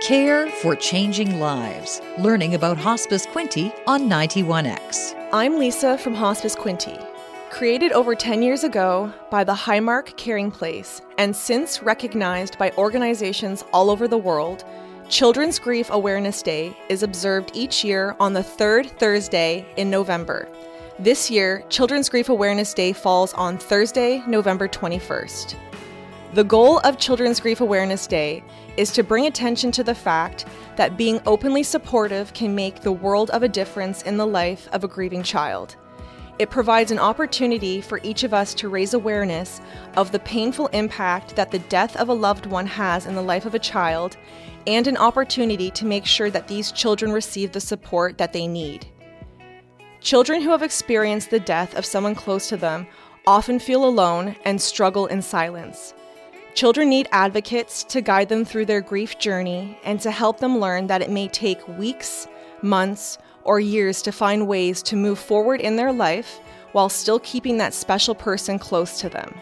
Care for Changing Lives. Learning about Hospice Quinte on 91X. I'm Lisa from Hospice Quinte. Created over 10 years ago by the Highmark Caring Place and since recognized by organizations all over the world, Children's Grief Awareness Day is observed each year on the third Thursday in November. This year, Children's Grief Awareness Day falls on Thursday, November 21st. The goal of Children's Grief Awareness Day is to bring attention to the fact that being openly supportive can make the world of a difference in the life of a grieving child. It provides an opportunity for each of us to raise awareness of the painful impact that the death of a loved one has in the life of a child and an opportunity to make sure that these children receive the support that they need. Children who have experienced the death of someone close to them often feel alone and struggle in silence. Children need advocates to guide them through their grief journey and to help them learn that it may take weeks, months, or years to find ways to move forward in their life while still keeping that special person close to them.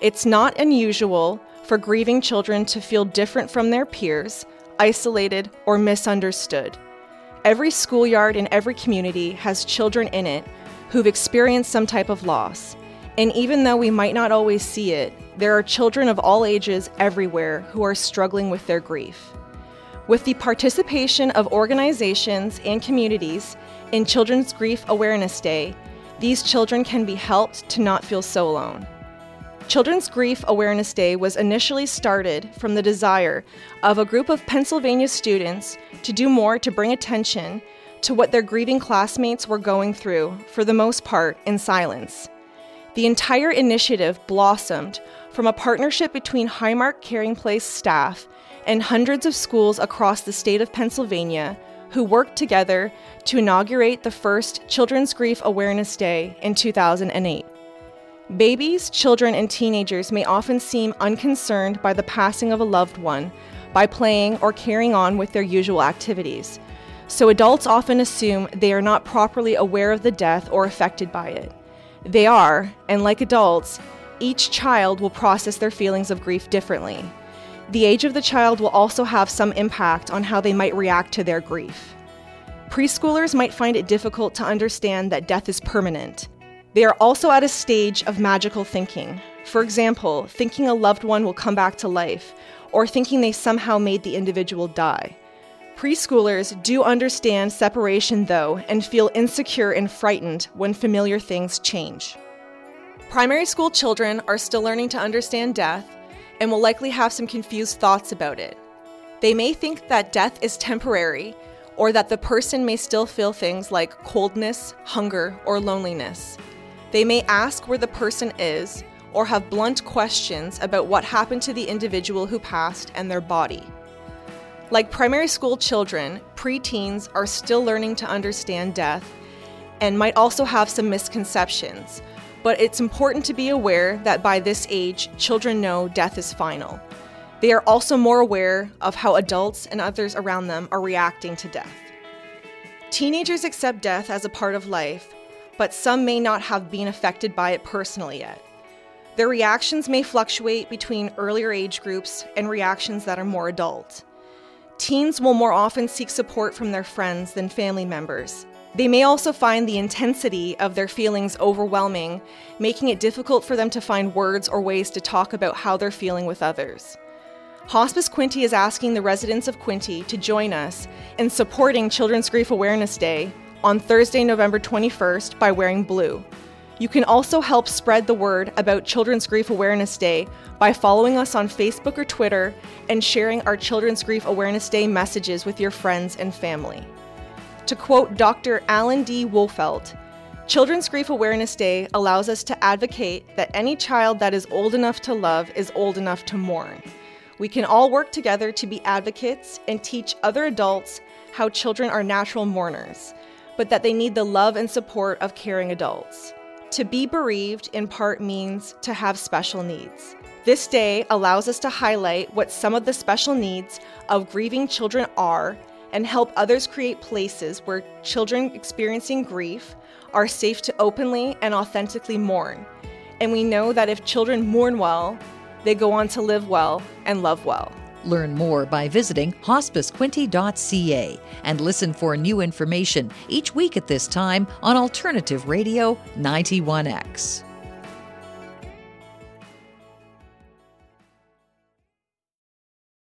It's not unusual for grieving children to feel different from their peers, isolated, or misunderstood. Every schoolyard in every community has children in it who've experienced some type of loss. And even though we might not always see it, there are children of all ages everywhere who are struggling with their grief. With the participation of organizations and communities in Children's Grief Awareness Day, these children can be helped to not feel so alone. Children's Grief Awareness Day was initially started from the desire of a group of Pennsylvania students to do more to bring attention to what their grieving classmates were going through, for the most part, in silence. The entire initiative blossomed from a partnership between Highmark Caring Place staff and hundreds of schools across the state of Pennsylvania who worked together to inaugurate the first Children's Grief Awareness Day in 2008. Babies, children, and teenagers may often seem unconcerned by the passing of a loved one by playing or carrying on with their usual activities. So adults often assume they are not properly aware of the death or affected by it. They are, and like adults, each child will process their feelings of grief differently. The age of the child will also have some impact on how they might react to their grief. Preschoolers might find it difficult to understand that death is permanent. They are also at a stage of magical thinking. For example, thinking a loved one will come back to life, or thinking they somehow made the individual die. Preschoolers do understand separation, though, and feel insecure and frightened when familiar things change. Primary school children are still learning to understand death and will likely have some confused thoughts about it. They may think that death is temporary or that the person may still feel things like coldness, hunger, or loneliness. They may ask where the person is or have blunt questions about what happened to the individual who passed and their body. Like primary school children, preteens are still learning to understand death and might also have some misconceptions but it's important to be aware that by this age, children know death is final. They are also more aware of how adults and others around them are reacting to death. Teenagers accept death as a part of life, but some may not have been affected by it personally yet. Their reactions may fluctuate between earlier age groups and reactions that are more adult. Teens will more often seek support from their friends than family members, they may also find the intensity of their feelings overwhelming, making it difficult for them to find words or ways to talk about how they're feeling with others. Hospice Quinte is asking the residents of Quinte to join us in supporting Children's Grief Awareness Day on Thursday, November 21st by wearing blue. You can also help spread the word about Children's Grief Awareness Day by following us on Facebook or Twitter and sharing our Children's Grief Awareness Day messages with your friends and family. To quote Dr. Alan D. Wolfelt, Children's Grief Awareness Day allows us to advocate that any child that is old enough to love is old enough to mourn. We can all work together to be advocates and teach other adults how children are natural mourners, but that they need the love and support of caring adults. To be bereaved in part means to have special needs. This day allows us to highlight what some of the special needs of grieving children are and help others create places where children experiencing grief are safe to openly and authentically mourn. And we know that if children mourn well, they go on to live well and love well. Learn more by visiting hospicequinte.ca and listen for new information each week at this time on Alternative Radio 91X.